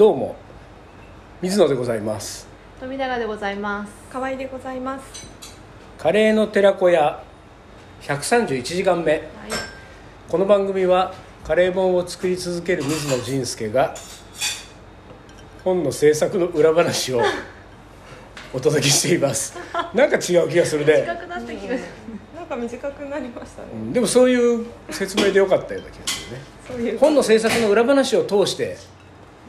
どうも水野でございます。富永でございます。河合でございます。カレーの寺子屋131時間目。はい。この番組はカレー本を作り続ける水野仁介が本の制作の裏話を お届けしています。なんか違う気がするね。近くなった気がするなんか短くなりましたね、うん。でもそういう説明でよかったような気がするね。本の制作の裏話を通して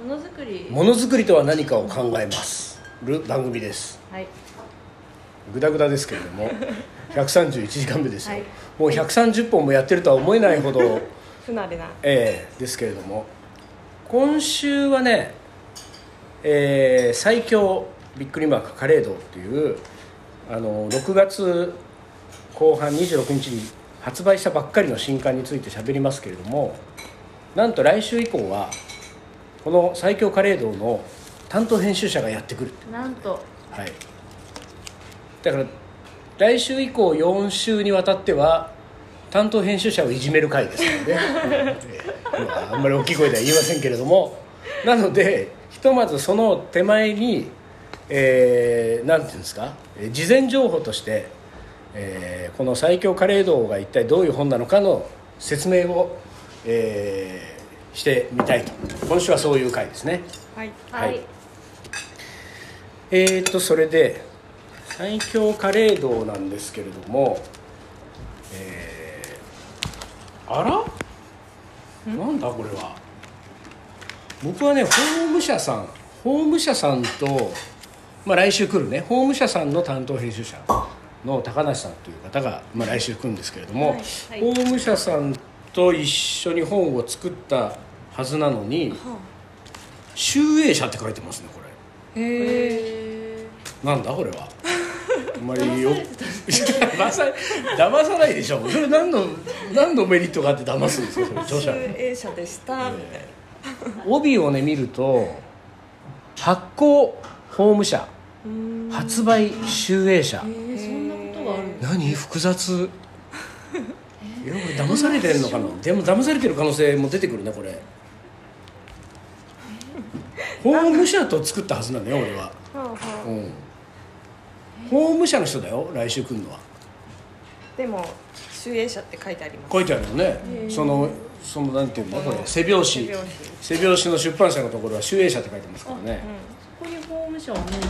ものづくり。ものづくりとは何かを考えます。る番組です。はい。グダグダですけれども 131時間目ですよ、はい。もう130本もやってるとは思えないほど不慣れな。ええですけれども。今週はね、えー最強びっくりマークカレードっていうあの6月後半26日に発売したばっかりの新刊について喋りますけれどもなんと来週以降はこの最強カレードの担当編集者がやってくるなんと。はい、だから来週以降4週にわたっては担当編集者をいじめる回ですので、ああんまり大きい声では言いませんけれども。なのでひとまずその手前に、えーなんていうんですか？えー事前情報として、えーこの「最強カレー道」が一体どういう本なのかの説明を、えーしてみたいと。今週はそういう回ですね。はい。はい、はいえー、とそれで最強カレー道なんですけれども、えーあら？なんだこれは？僕はね法務社さん法務社さんと、まあ、来週来るね。法務社さんの担当編集者の高梨さんという方が、まあ、来週来るんですけれども、はい。はい。法務社さんと一緒に本を作ったはずなのに、は集英社って書いてますねこれ。あ、へえ。へなんだこれは。あんまりよ騙 騙さ騙さないでしょ。それ何の何のメリットがあって騙すんですかそれ著者。集英社でした。みたい帯をね見ると発行法務社発売集英社。えー、そんなことがある何複雑いや俺騙されてんのかな？でも騙されてる可能性も出てくるねこれ。法務社と作ったはずなんだよ俺は。うん。法務社の人だよ来週来るのは。でも集英社って書いてあります。書いてあるよね。そのそのなんていうんだこれ背表紙背表紙の出版社のところは集英社って書いてますからね。ここに法務省はないんですね。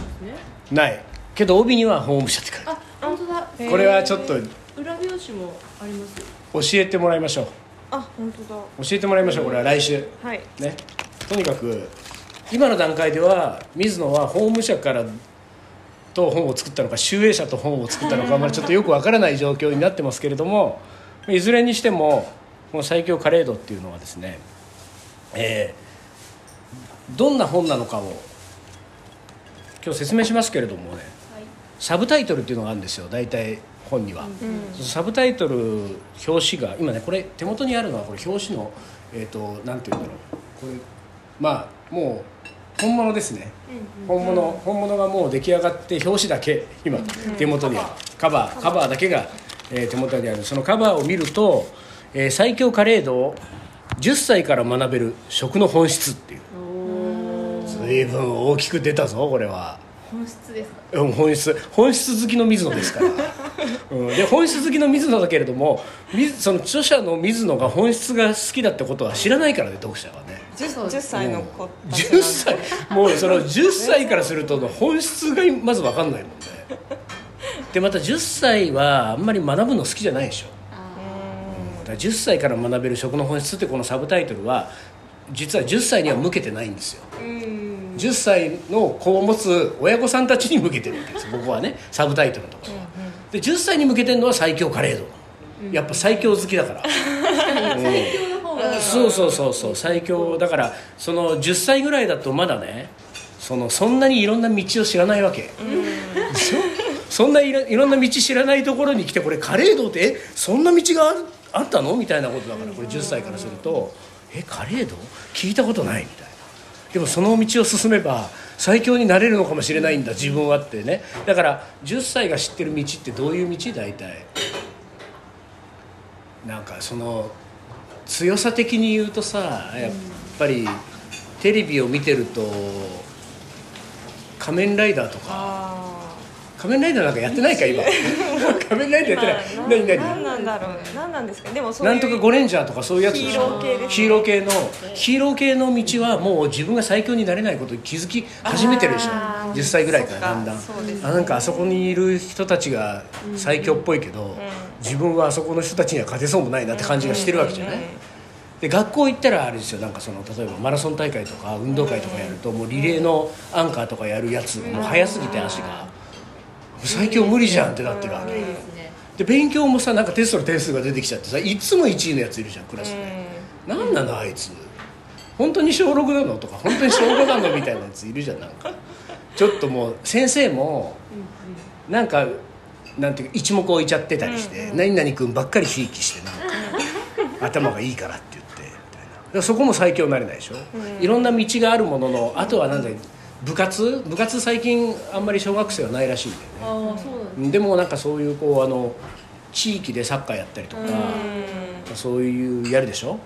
ない。けど帯には法務社って書いてああ本当だ。これはちょっと裏表紙もありますよ教えてもらいましょう。あ本当だ。教えてもらいましょうこれは来週。はい。ね。とにかく今の段階では水野は法務社からと本を作ったのか集英社と本を作ったのか あまりちょっとよくわからない状況になってますけれどもいずれにしてもこの最強カレードっていうのはですね、えーどんな本なのかを今日説明しますけれどもねはいサブタイトルっていうのがあるんですよ大体本には。うん。サブタイトル表紙が今ねこれ手元にあるのはこれ表紙のえっ、となんていうんだろう。これまあもう本物ですね、本物本物がもう出来上がって表紙だけ今手元にある、カバーカバー。だけが、えー手元にある。そのカバーを見ると「えー最強カレードを10歳から学べる食の本質」っていう。随分大きく出たぞこれは。本質ですか？うん本質。本質好きの水野ですから、うん、で本質好きの水野だけれどもみその著者の水野が本質が好きだってことは知らないからね読者はね。10, 10歳の子たち10歳。もうその10歳からすると本質がまず分かんないもんね。でまた10歳はあんまり学ぶの好きじゃないでしょ。だから10歳から学べる食の本質ってこのサブタイトルは実は10歳には向けてないんですよ。うん10歳の子を持つ親御さんたちに向けてるわけです。僕はねサブタイトルのところは、で10歳に向けてるのは最強カレード、やっぱ最強好きだから、最強の方が。そうそうそうそう。最強。だからその10歳ぐらいだとまだねそのそんなにいろんな道を知らないわけ、そんないろんな道知らないところに来てこれカレー道ってえそんな道があったの？みたいなことだからこれ10歳からするとえカレー道？聞いたことない。みたいなでもその道を進めば最強になれるのかもしれないんだ自分はってね。だから10歳が知ってる道ってどういう道？大体。なんかその強さ的に言うとさやっぱりテレビを見てると仮面ライダーとか。あ仮面ライダーなんかやってないか今。仮面ライダーやってあない。何何何？なんだろう何なんですか？でもそうなんとかゴレンジャーとかそういうやつヒーロー系ですね。ヒーロー系のヒーロー系の道はもう自分が最強になれないことに気づき始めてるでしょ？あー10歳ぐらいからだんだん。ね。あなんかあそこにいる人たちが最強っぽいけど、自分はあそこの人たちには勝てそうもないなって感じがしてるわけじゃない、で学校行ったらあれですよ。なんかその例えばマラソン大会とか運動会とかやるともうリレーのアンカーとかやるやつもう速すぎて足が。最強無理じゃんってなってるわけで勉強もさなんかテストの点数が出てきちゃってさいつも1位のやついるじゃんクラスで、なんなのあいつ。本当に小6なのとか本当に小5なのみたいなやついるじゃんなんか。ちょっともう先生もなんかなんていうか一目置いちゃってたりして、何々君ばっかりひいきしてなんか 頭がいいからって言ってみたいな。そこも最強になれないでしょ、いろんな道があるもののあとはなんだよ部活？部活最近あんまり小学生はないらしいんだよね。ああそうなんでもなんかそういうこうあの地域でサッカーやったりとか、そういうやるでしょ、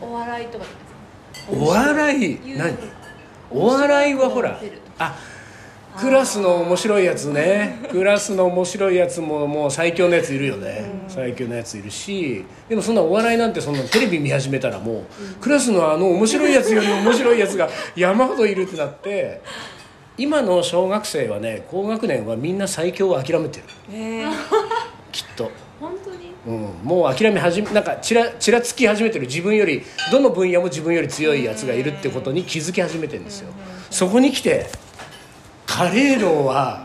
お笑いとかですか？お笑い？何？お笑いはほらあクラスの面白いやつね。クラスの面白いやつももう最強のやついるよね、最強のやついるし。でもそんなお笑いなんてそんなテレビ見始めたらもう、クラスのあの面白いやつより面白いやつが山ほどいるってなって今の小学生はね高学年はみんな最強を諦めてる。えー。きっと。本当に？うん、もう諦め始めなんかちらちらつき始めてる。自分よりどの分野も自分より強いやつがいるってことに気づき始めてるんですよ。そこに来てカレー道は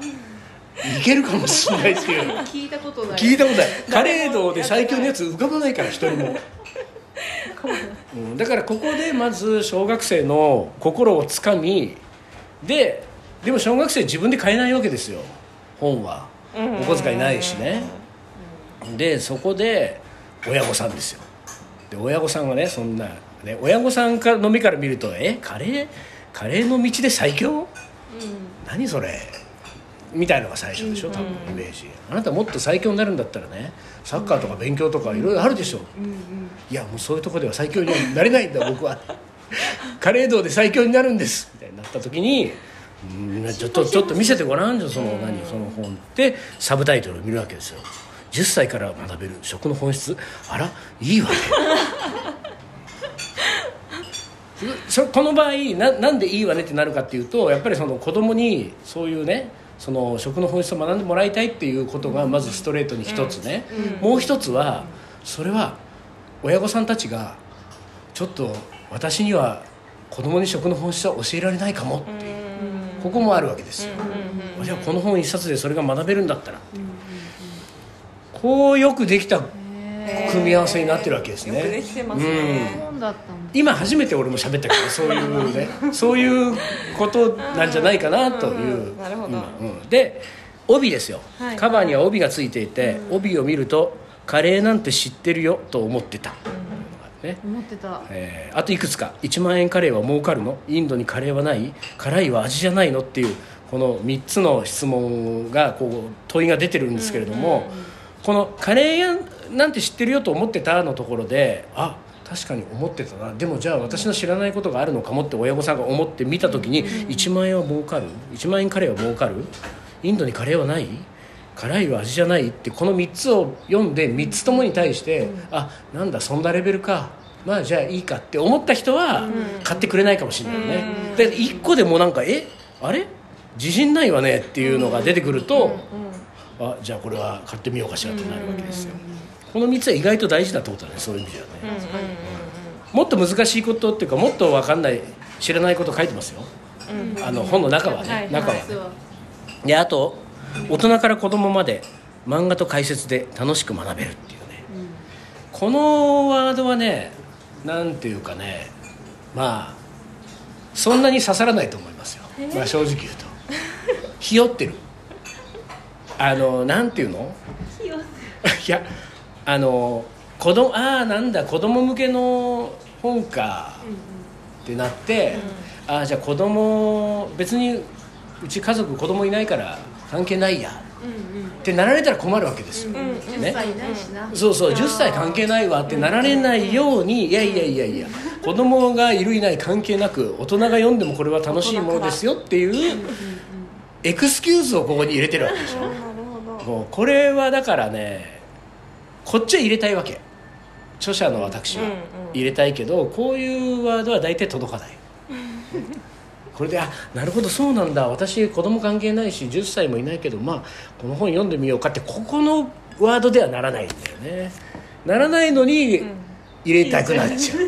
いけるかもしれないっていう聞いたことない。聞いたことない。カレー道で最強のやつ浮かばないから一人も、うん、だからここでまず小学生の心をつかみででも小学生自分で買えないわけですよ。本は。お小遣いないしね。でそこで親御さんですよ。で親御さんがねそんな、ね、親御さんかの目から見ると「えカレー？カレーの道で最強？何それ?」みたいのが最初でしょ多分イメージ。あなたもっと最強になるんだったらねサッカーとか勉強とかいろいろあるでしょ。いやもうそういうとこでは最強にはなれないんだ僕は。カレー道で最強になるんです。みたいになった時にうんちょっとちょっと見せてごらんじゃその何その本って。サブタイトルを見るわけですよ。10歳から学べる食の本質。あらいいわねそこの場合ななんでいいわねってなるかっていうとやっぱりその子供にそういうねその食の本質を学んでもらいたいっていうことがまずストレートに一つね、もう一つはそれは親御さんたちがちょっと私には子供に食の本質は教えられないかも。っていうここもあるわけですよ、じゃあこの本一冊でそれが学べるんだったら、こうよくできた組み合わせになってるわけですね。よくできてますね。本だったん。だ今初めて俺も喋ったけどそういうね そういうことなんじゃないかなという、うんなるほど。で帯ですよ、はい。カバーには帯がついていて、帯を見ると「カレーなんて知ってるよ」と思ってた、ね。思ってた。えーあといくつか。1万円カレーは儲かるの？インドにカレーはない？辛いは味じゃないの？っていうこの3つの質問がこう問いが出てるんですけれども、このカレー屋なんて知ってるよと思ってたのところであ確かに思ってたな。でもじゃあ私の知らないことがあるのかもって親御さんが思って見た時に1万円は儲かる？1万円カレーは儲かる？インドにカレーはない？辛いは味じゃないってこの3つを読んで3つともに対して、あなんだそんなレベルか。まあじゃあいいかって思った人は買ってくれないかもしれないね、で1個でもなんかえ？あれ？自信ないわねっていうのが出てくると、あじゃあこれは買ってみようかしらってなるわけですよ、この3つは意外と大事だってことだねそういう意味ではね、もっと難しいことっていうかもっと分かんない知らないこと書いてますよ、あの本の中はね、はい中はね、であと大人から子供まで漫画と解説で楽しく学べるっていうね、このワードはねなんていうかねまあそんなに刺さらないと思いますよ、まあ、正直言うと。ひよってる。あのなんていうの？いやあの子供ああなんだ子供向けの本かってなって、ああじゃあ子供別にうち家族子供いないから関係ないやってなられたら困るわけですよ、10歳いないしな。そうそう10歳関係ないわってなられないようにいやいやいやいや子供がいるいない関係なく大人が読んでもこれは楽しいものですよっていうエクスキューズをここに入れてるわけでしょ。もうこれはだからねこっちは入れたいわけ。著者の私はうんうん。入れたいけどこういうワードは大体届かない。これであなるほどそうなんだ。私子供関係ないし10歳もいないけどまあこの本読んでみようかってここのワードではならないんだよね。ならないのに入れたくなっちゃう。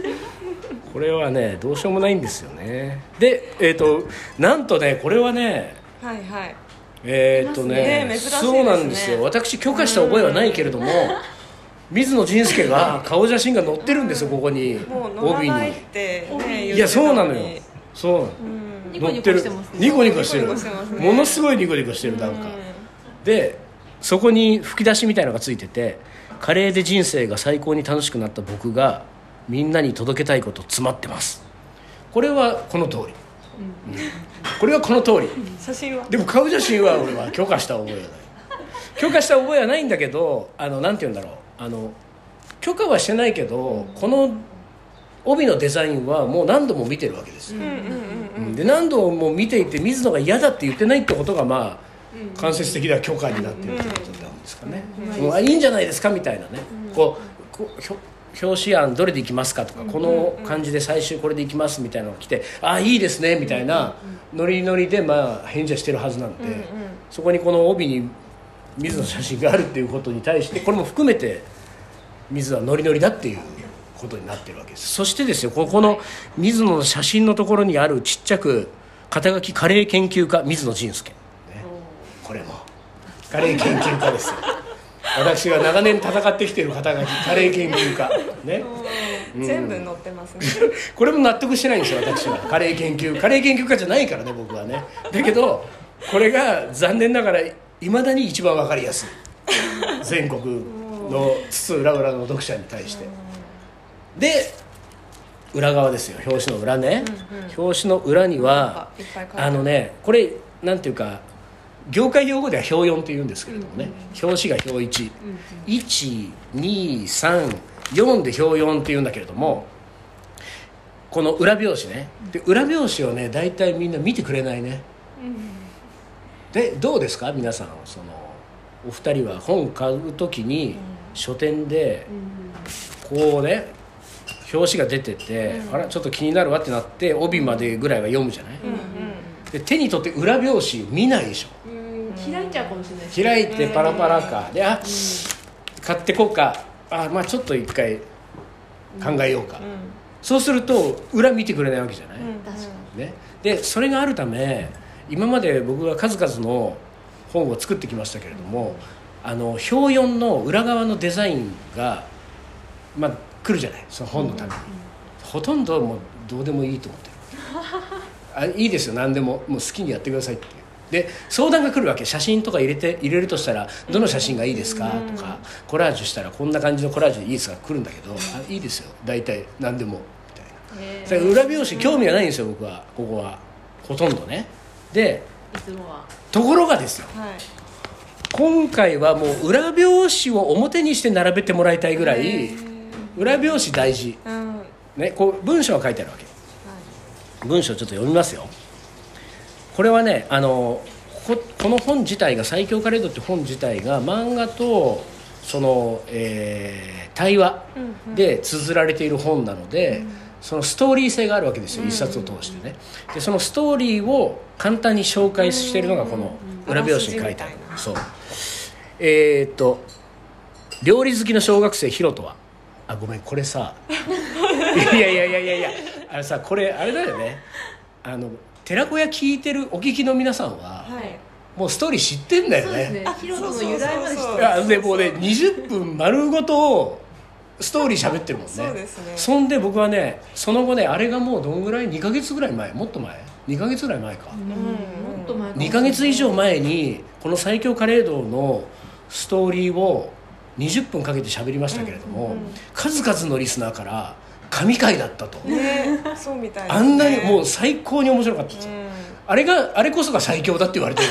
これはねどうしようもないんですよね。でえっ、となんとねこれはねはいはい。えーっとねね。ね。そうなんですよ。私許可した覚えはないけれども 水野仁介が 顔写真が載ってるんですよここに。帯にないってねいやそうなのよ。そうなの。うん。ニコニコしてますね。ニコニコしてる。ニコニコしてますねものすごいニコニコしてるなんか。でそこに吹き出しみたいのがついててカレーで人生が最高に楽しくなった僕がみんなに届けたいこと詰まってます。これはこの通り、うん。これはこの通り。写真は？でも顔写真は俺は許可した覚えはない。許可した覚えはないんだけどあのなんて言うんだろうあの許可はしてないけどこの帯のデザインはもう何度も見てるわけですよ、で何度も見ていて水野が嫌だって言ってないってことがまあ間接的な許可になってるってことなんですかね、うん。あいいんじゃないですかみたいなね、こうこう表紙案どれでいきますかとか、この感じで最終これでいきますみたいなのが来てああいいですねみたいなノリノリでまあ返事はしてるはずなんで、そこにこの帯に水野の写真があるっていうことに対してこれも含めて水野はノリノリだっていうことになってるわけです。そしてですよここの水野の写真のところにあるちっちゃく肩書きカレー研究家水野仁介、ね、これもカレー研究家ですよ。私が長年戦ってきてる肩書きカレー研究家。ね。全部載ってますね。これも納得してないんですよ私は。カレー研究カレー研究家じゃないからね僕はね。だけどこれが残念ながらいまだに一番わかりやすい。全国の津々浦々の読者に対して。で裏側ですよ。表紙の裏ね、表紙の裏にはあのねこれなんていうか業界用語では表4って言うんですけれどもね、表紙が表1、1234で表4って言うんだけれどもこの裏表紙ね。で裏表紙をね大体みんな見てくれないね、でどうですか？皆さんそのお二人は本買う時に書店でこうね表紙が出てて、あらちょっと気になるわってなって帯までぐらいは読むじゃない、で手に取って裏表紙見ないでしょ。うん。開いちゃうかもしれないね開いてパラパラか。であ買ってこうか。あまあちょっと一回考えようか、そうすると裏見てくれないわけじゃない、確かね、でそれがあるため今まで僕は数々の本を作ってきましたけれどもあの表4の裏側のデザインが、まあ、来るじゃないその本のために、ほとんどもうどうでもいいと思ってる。あいいですよ何でも。もう好きにやってくださいって。で相談が来るわけ。写真とか入れて入れるとしたらどの写真がいいですか？とかコラージュしたらこんな感じのコラージュでいいですか？来るんだけどあいいですよ。大体何でも。みたいな。にそれ裏表紙興味がないんですよ僕は。ここは。ほとんどねでいつもはところがですよ。はい。今回はもう裏表紙を表にして並べてもらいたいぐらい裏表紙大事、うん。ね、こう文章が書いてあるわけ。文章ちょっと読みますよ。これはねあのここの本自体が「最強カレード」って本自体が漫画とその、えー対話で綴られている本なので、そのストーリー性があるわけですよ、一冊を通してね。でそのストーリーを簡単に紹介しているのがこの裏表紙に書いてある。そう。えーっと料理好きの小学生ヒロトはあごめんこれさ いやいやいやいやいやあのさこれあれだよね。あの寺子屋聞いてるお聞きの皆さんは、はい。もうストーリー知ってんだよそうですね。ねヒロトの由来まで知ってそうそうそういやでもうね20分丸ごとストーリー喋ってるもんね。そうですね。そんで僕はねその後ねあれがもうどんぐらい？2か月ぐらい前。もっと前？2か月ぐらい前か、うんもっと前かも2か月以上前にこの最強カレー道のストーリーを20分かけて喋りましたけれども、数々のリスナーから神回だったと、ねそうみたいね。あんなにもう最高に面白かったです、うん。あれがあれこそが最強だって言われてる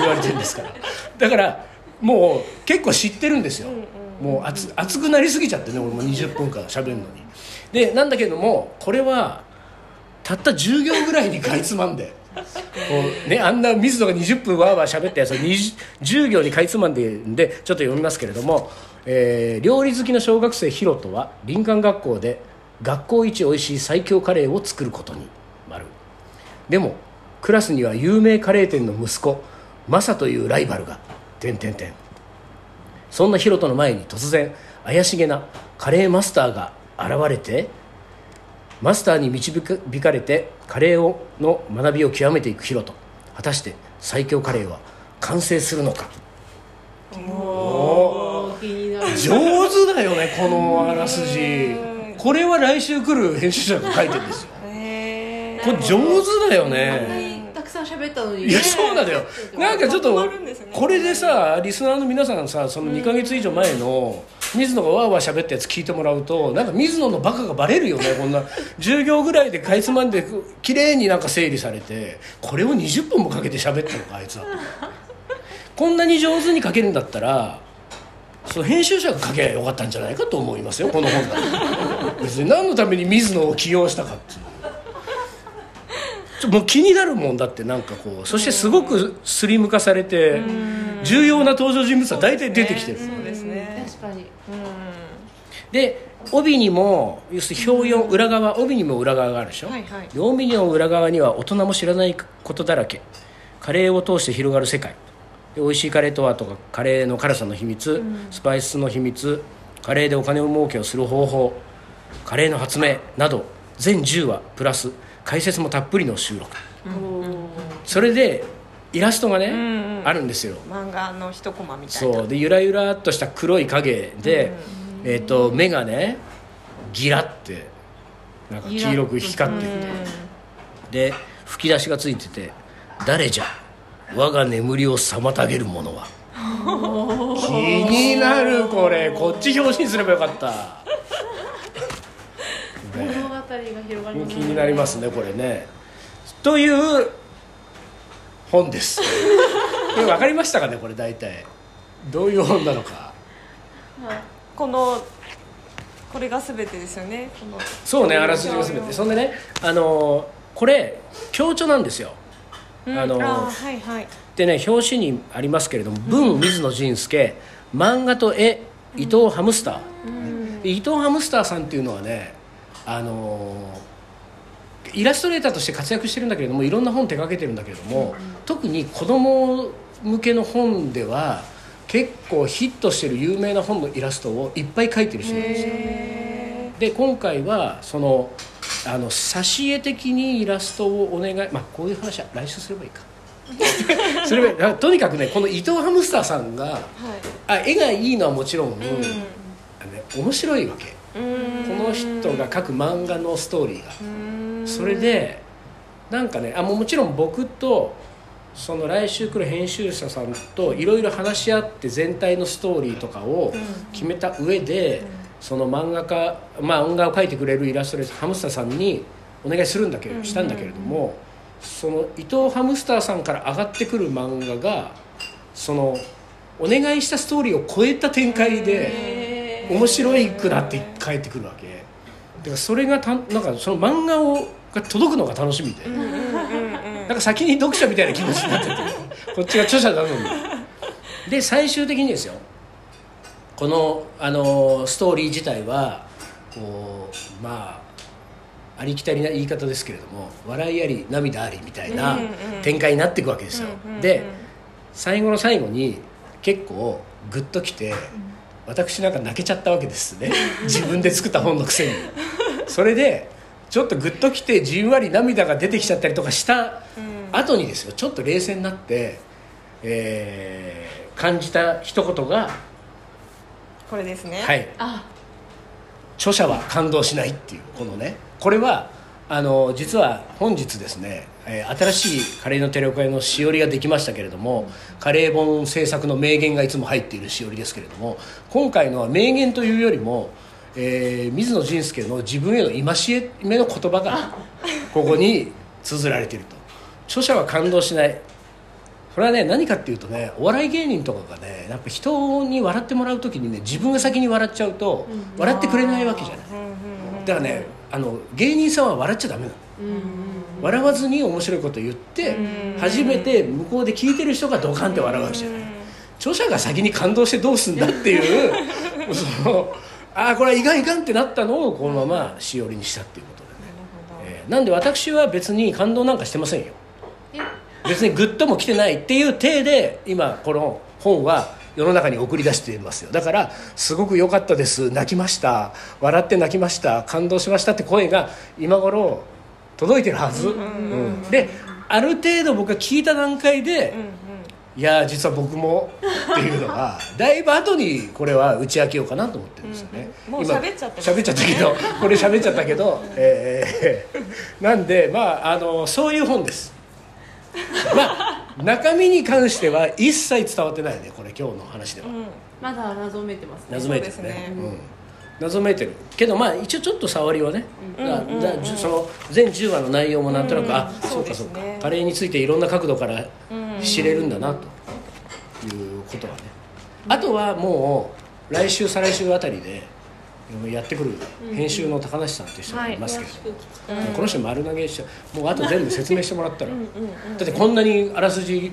言われてるんですから。だからもう結構知ってるんですよ、もう熱熱くなりすぎちゃってね俺も20分間喋るのに。でなんだけどもこれはたった10行ぐらいにかいつまんでこう、ね、あんな水野が20分わーわー喋ったやつを10行にかいつまんでるんでちょっと読みますけれども、えー料理好きの小学生ヒロトは林間学校で学校一美味しい最強カレーを作ることに丸。でもクラスには有名カレー店の息子マサというライバルが点点点そんなヒロトの前に突然怪しげなカレーマスターが現れてマスターに導かれてカレーをの学びを極めていくヒロト。果たして最強カレーは完成するのか？おー気になる。上手だよねこのあらすじ。これは来週来る編集者が書いてるんですよ。これ上手だよね喋ったのにいやそうなんだよ。なんかちょっとね。これでさリスナーの皆さんさその2か月以上前の水野がわーわー喋ったやつ聞いてもらうとなんか水野のバカがバレるよねこんな。10行ぐらいでかいつまんで綺麗になんか整理されてこれを20分もかけて喋ったのかあいつは。こんなに上手に書けるんだったらその編集者が書けばよかったんじゃないかと思いますよこの本だと別に何のために水野を起用したかっていうもう気になるもんだってなんかこうそしてすごくスリム化されて重要な登場人物は大体出てきてる。そうですね。確かに。うん。で帯にも要するに表4裏側帯にも裏側があるでしょ、はいはい。で帯の裏側には大人も知らないことだらけ。カレーを通して広がる世界。で美味しいカレーとはとかカレーの辛さの秘密、スパイスの秘密カレーでお金を儲けをする方法カレーの発明など全10話プラス解説もたっぷりの収録。それでイラストがね、んうん。あるんですよ。漫画の一コマみたいな。そう。でゆらゆらっとした黒い影で、えー、と目がねギラってなんか黄色く光ってるで吹き出しがついてて「誰じゃ我が眠りを妨げるものは」気になるこれ。こっち表紙にすればよかった、物 広がります気になりますねこれね。という本です。これ分かりましたかねこれ大体。どういう本なのか。はいこのこれが全てですよね。そうねあらすじが全て。そんでねあのこれ強調なんですよ。うんあのーはいはい。でね表紙にありますけれども文水野仁介漫画と絵伊藤ハムスター、で伊藤ハムスターさんっていうのはねあのイラストレーターとして活躍してるんだけれどもいろんな本手掛けてるんだけれども、特に子供向けの本では結構ヒットしてる有名な本のイラストをいっぱい描いてる人なんですよ。へで今回はそのあの挿絵的にイラストをお願いまあこういう話は来週すればいいか。それはとにかくねこの伊藤ハムスターさんがーはい。あ絵がいいのはもちろん、うあのね面白いわけ。んこの人が描く漫画のストーリーが。うん。それでなんかねあもうもちろん僕とその来週来る編集者さんといろいろ話し合って全体のストーリーとかを決めた上で、その漫画家まあ音画を描いてくれるイラストレーターハムスターさんにお願いするんだけど、したんだけれどもその伊藤ハムスターさんから上がってくる漫画がそのお願いしたストーリーを超えた展開で面白いくなって帰ってくるわけ。だからそれがたなんかその漫画をが届くのが楽しみで、なんか先に読者みたいな気持ちになってて。こっちが著者なのにで最終的にですよ。このあのストーリー自体はこうまあありきたりな言い方ですけれども笑いあり涙ありみたいな展開になっていくわけですよ、で最後の最後に結構グッときて、私なんか泣けちゃったわけですね。自分で作った本のくせに。それでちょっとグッときてじんわり涙が出てきちゃったりとかした後にですよちょっと冷静になって、えー感じた一言がこれですね。はい。あ。著者は感動しないっていうこのね。これはあの実は本日ですね、えー新しいカレーのテレコ屋のしおりができましたけれどもカレー本制作の名言がいつも入っているしおりですけれども今回のは名言というよりも、えー水野仁介の自分への戒めの言葉がここに綴られていると。著者は感動しない。これはね何かっていうとねお笑い芸人とかがねやっぱ人に笑ってもらう時にね自分が先に笑っちゃうと笑ってくれないわけじゃない。だからねあの芸人さんは笑っちゃダメなの。笑わずに面白いこと言って初めて向こうで聞いてる人がドカンって笑うわけじゃない。著者が先に感動してどうすんだっていう そのああこれはいかんいかんってなったのをこのまましおりにしたっていうことでね、えーなんで私は別に感動なんかしてませんよ。え？別にグッとも来てないっていう体で今この本は世の中に送り出していますよ。だからすごく良かったです。泣きました。笑って泣きました。感動しましたって声が今頃届いてるはず、うんである程度僕が聞いた段階で、いや実は僕もっていうのが だいぶ後にこれは打ち明けようかなと思ってるんですよね、うんうんもう喋っちゃってます今喋っちゃったけど これ喋っちゃったけど、えー。なんでまああのそういう本です。まあ中身に関しては一切伝わってないねこれ今日の話では、まだ謎めいてますね。謎めいてるね。ね。うん、謎めいてる。けどまあ一応ちょっと触りはね、だだじゅその全10話の内容もなんとなく、あそうかそうかそうですね。カレーについていろんな角度から知れるんだなということはね。あとはもう来週再来週あたりでやってくる編集の高梨さんという人がいますけど、詳しく聞きたい。この人丸投げしちゃう。もうあと全部説明してもらったらだってこんなにあらすじ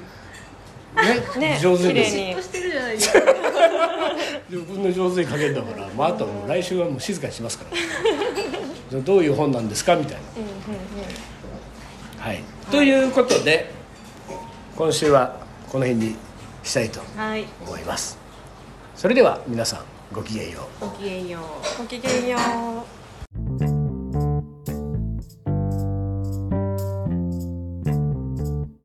ねね上手にしてるじゃないですか 自分の上手に書けるんだから、まあ、あとはもう来週はもう静かにしますから。どういう本なんですかみたいな、はい、ということで今週はこの辺にしたいとはい。思います。それでは皆さんごきげんよう。ごきげんよう。ごきげんよう。